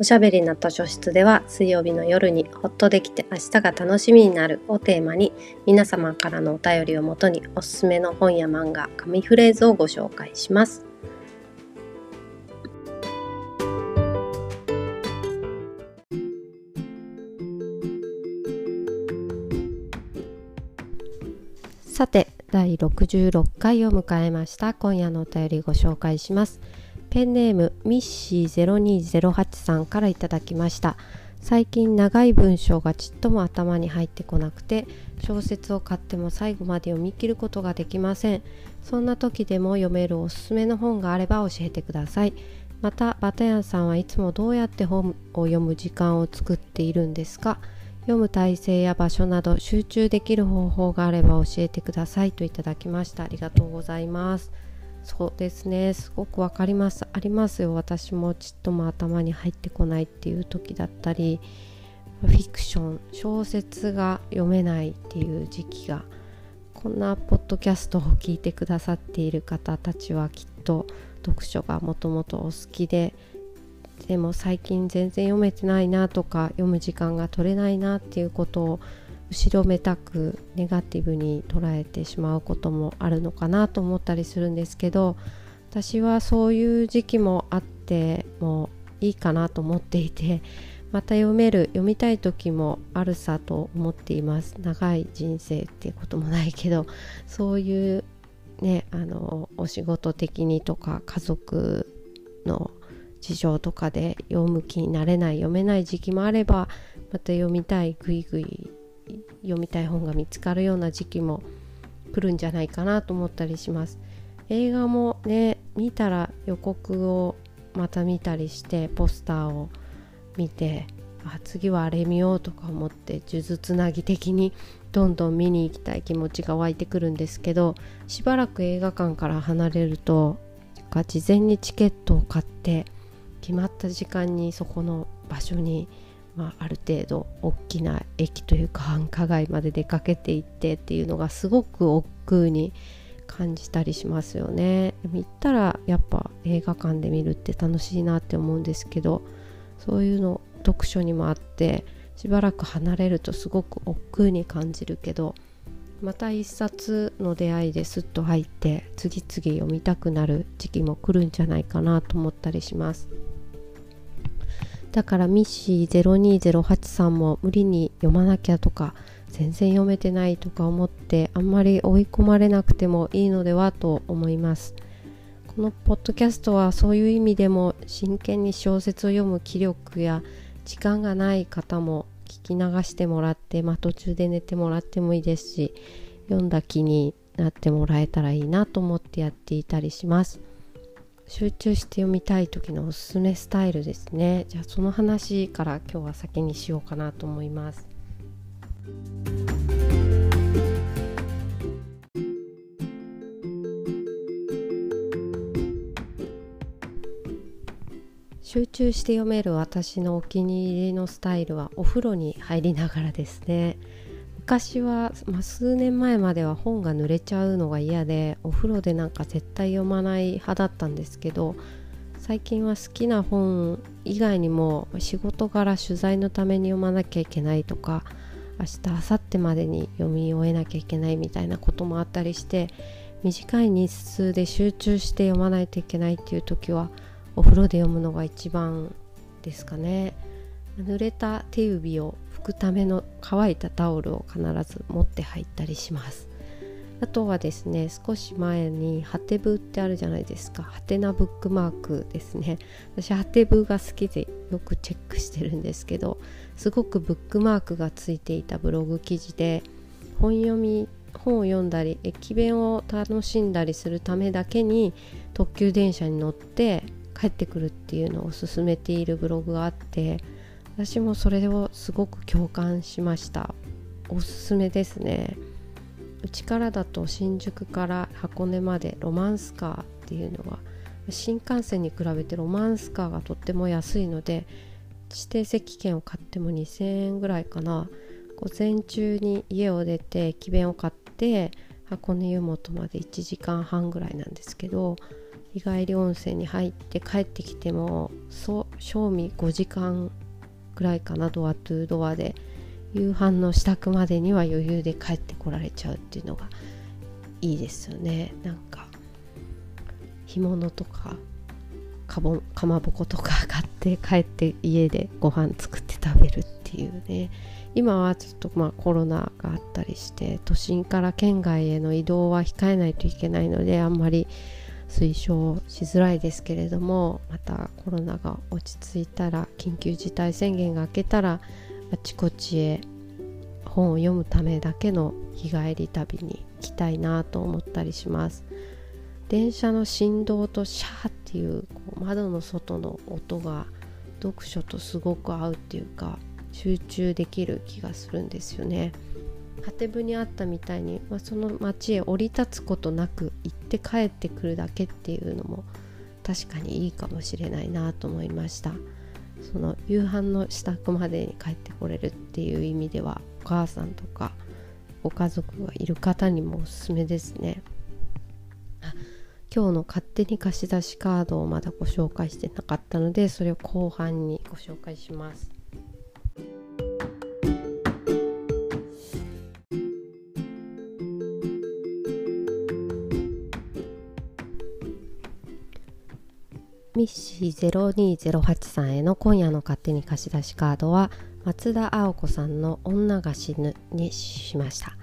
おしゃべりな図書室では水曜日の夜にほっとできて明日が楽しみになるをテーマに皆様からのお便りをもとにおすすめの本や漫画、紙フレーズをご紹介します。さて第66回を迎えました今夜のお便りご紹介します。ペンネームミッシー0208さんからいただきました。最近長い文章がちっとも頭に入ってこなくて小説を買っても最後まで読み切ることができません。そんな時でも読めるおすすめの本があれば教えてください。またバタヤンさんはいつもどうやって本を読む時間を作っているんですか？読む体勢や場所など集中できる方法があれば教えてくださいといただきました。ありがとうございます。そうですね。すごくわかります。ありますよ。私もちっとも頭に入ってこないっていう時だったりフィクション小説が読めないっていう時期がこんなポッドキャストを聞いてくださっている方たちはきっと読書がもともとお好きででも最近全然読めてないなとか読む時間が取れないなっていうことを後ろめたくネガティブに捉えてしまうこともあるのかなと思ったりするんですけど私はそういう時期もあってもいいかなと思っていてまた読める読みたい時もあるさと思っています。長い人生っていうこともないけどそういうねあのお仕事的にとか家族の事情とかで読む気になれない読めない時期もあればまた読みたいグイグイ読みたい本が見つかるような時期も来るんじゃないかなと思ったりします。映画もね見たら予告をまた見たりしてポスターを見てあ次はあれ見ようとか思って数珠つなぎ的にどんどん見に行きたい気持ちが湧いてくるんですけどしばらく映画館から離れると事前にチケットを買って決まった時間にそこの場所にまあ、ある程度大きな駅というか繁華街まで出かけていってっていうのがすごく億劫に感じたりしますよね。でも行ったらやっぱ映画館で見るって楽しいなって思うんですけどそういうの読書にもあってしばらく離れるとすごく億劫に感じるけどまた一冊の出会いですっと入って次々読みたくなる時期も来るんじゃないかなと思ったりします。だからミッシー0208さんも無理に読まなきゃとか全然読めてないとか思ってあんまり追い込まれなくてもいいのではと思いますこのポッドキャストはそういう意味でも真剣に小説を読む気力や時間がない方も聞き流してもらって、まあ、途中で寝てもらってもいいですし読んだ気になってもらえたらいいなと思ってやっていたりします。集中して読みたい時のおすすめスタイルですね。じゃあその話から今日は先にしようかなと思います。集中して読める私のお気に入りのスタイルはお風呂に入りながらですね。昔は、まあ、数年前までは本が濡れちゃうのが嫌でお風呂でなんか絶対読まない派だったんですけど最近は好きな本以外にも仕事柄取材のために読まなきゃいけないとか明日明後日までに読み終えなきゃいけないみたいなこともあったりして短い日数で集中して読まないといけないっていう時はお風呂で読むのが一番ですかね。濡れた手指をくための乾いたタオルを必ず持って入ったりします。あとはですね少し前にハテブってあるじゃないですか。ハテナブックマークですね。私ハテブが好きでよくチェックしてるんですけどすごくブックマークがついていたブログ記事で本読み本を読んだり駅弁を楽しんだりするためだけに特急電車に乗って帰ってくるっていうのを勧めているブログがあって私もそれをすごく共感しました。おすすめですね。うちからだと新宿から箱根までロマンスカーっていうのは新幹線に比べてロマンスカーがとっても安いので指定席券を買っても2000円ぐらいかな。午前中に家を出て駅弁を買って箱根湯本まで1時間半ぐらいなんですけど日帰り温泉に入って帰ってきてもそう賞味5時間ぐらいかなドアトゥードアで夕飯の支度までには余裕で帰ってこられちゃうっていうのがいいですよね。なんか干物とかかぼかまぼことか買って帰って家でご飯作って食べるっていうね。今はちょっとまあコロナがあったりして都心から県外への移動は控えないといけないのであんまり推奨しづらいですけれどもまたコロナが落ち着いたら緊急事態宣言が明けたらあちこちへ本を読むためだけの日帰り旅に行きたいなと思ったりします電車の振動とシャーっていうこう窓の外の音が読書とすごく合うっていうか集中できる気がするんですよね。果て部にあったみたいに、まあ、その町へ降り立つことなく行って帰ってくるだけっていうのも確かにいいかもしれないなと思いました。その夕飯の支度までに帰ってこれるっていう意味ではお母さんとかご家族がいる方にもおすすめですね。今日の勝手に貸し出しカードをまだご紹介してなかったのでそれを後半にご紹介します。ミッシー0208さんへの今夜の勝手に貸し出しカードは松田青子さんの「女が死ぬ」にしました。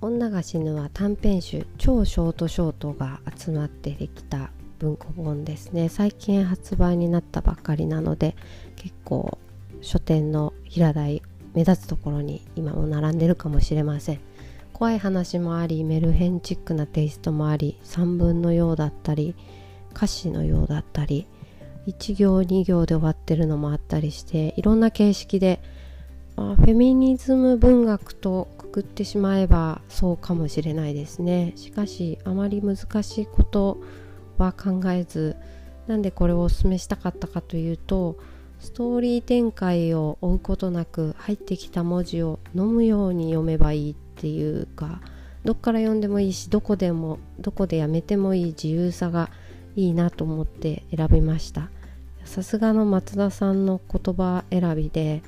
女が死ぬは短編集超ショートショートが集まってできた文庫本ですね。最近発売になったばっかりなので結構書店の平台目立つところに今も並んでるかもしれません。怖い話もありメルヘンチックなテイストもあり散文のようだったり歌詞のようだったり1行2行で終わってるのもあったりしていろんな形式で、あ、フェミニズム文学とくくってしまえばそうかもしれないですね。しかしあまり難しいことは考えずなんでこれをおすすめしたかったかというとストーリー展開を追うことなく入ってきた文字を飲むように読めばいいっていうかどっから読んでもいいしどこでもどこでやめてもいい自由さがいいなと思って選びました。さすがの松田さんの言葉選びで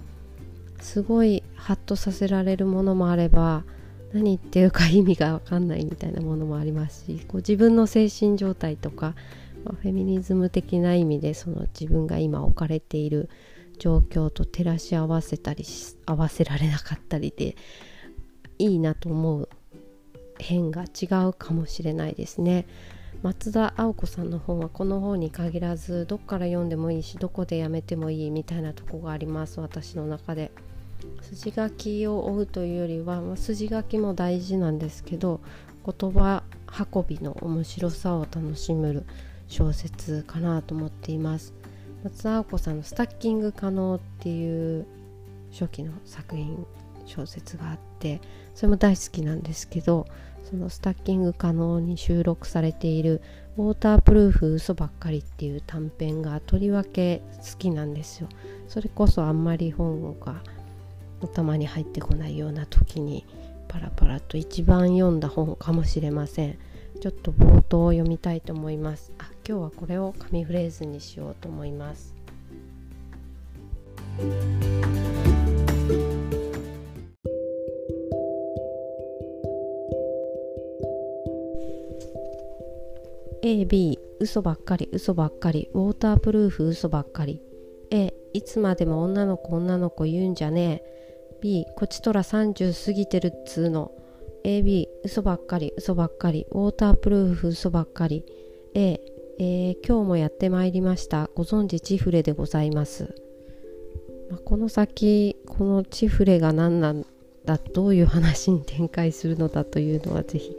すごいハッとさせられるものもあれば何言ってるか意味が分かんないみたいなものもありますしこう自分の精神状態とか、まあ、フェミニズム的な意味でその自分が今置かれている状況と照らし合わせたり合わせられなかったりでいいなと思う変が違うかもしれないですね。松田青子さんの本はこの本に限らずどっから読んでもいいしどこでやめてもいいみたいなとこがあります私の中で。筋書きを追うというよりは、まあ、筋書きも大事なんですけど言葉運びの面白さを楽しめる小説かなと思っています。松田青子さんの「スタッキング可能」っていう初期の作品小説があってそれも大好きなんですけどそのスタッキング可能に収録されている「ウォータープルーフ嘘ばっかり」っていう短編がとりわけ好きなんですよ。それこそあんまり本が頭に入ってこないような時にパラパラと一番読んだ本かもしれません。ちょっと冒頭を読みたいと思います。あ今日はこれを紙フレーズにしようと思います。AB 嘘ばっかり嘘ばっかりウォータープルーフ嘘ばっかり。A いつまでも女の子女の子言うんじゃねえ。B こちとら30過ぎてるっつーの。AB 嘘ばっかり嘘ばっかりウォータープルーフ嘘ばっかり。A えー、今日もやってまいりました。ご存知チフレでございます、まあ、この先このチフレが何なんだどういう話に展開するのだというのはぜひ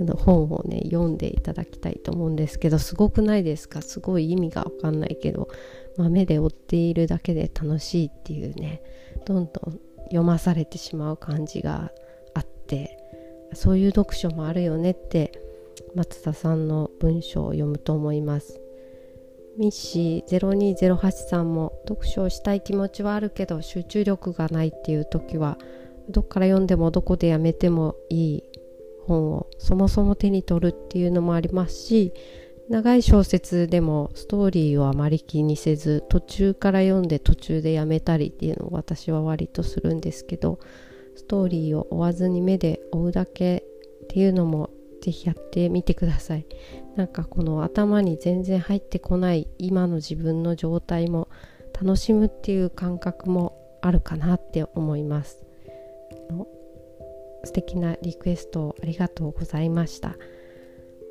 あの本をね読んでいただきたいと思うんですけどすごくないですか？すごい意味が分かんないけど、ま、目で追っているだけで楽しいっていうねどんどん読まされてしまう感じがあってそういう読書もあるよねって松田さんの文章を読むと思います。ミッシー0208さんも読書をしたい気持ちはあるけど集中力がないっていう時はどっから読んでもどこでやめてもいい。本をそもそも手に取るっていうのもありますし長い小説でもストーリーをあまり気にせず途中から読んで途中でやめたりっていうのを私は割とするんですけどストーリーを追わずに目で追うだけっていうのもぜひやってみてください。なんかこの頭に全然入ってこない今の自分の状態も楽しむっていう感覚もあるかなって思います。素敵なリクエストありがとうございました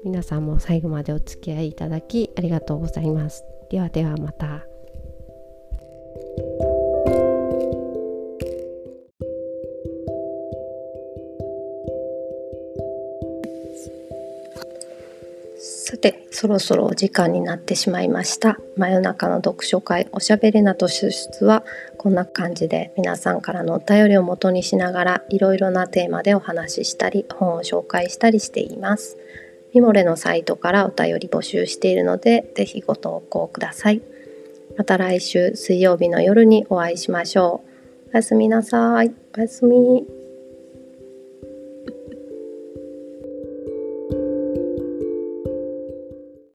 皆さんも最後までお付き合いいただきありがとうございますではではまた。そろそろお時間になってしまいました。真夜中の読書会おしゃべりなと出出はこんな感じで皆さんからのお便りを元にしながらいろいろなテーマでお話ししたり本を紹介したりしています。ミモレのサイトからお便り募集しているのでぜひご投稿ください。また来週水曜日の夜にお会いしましょう。おやすみなさい。おやすみ。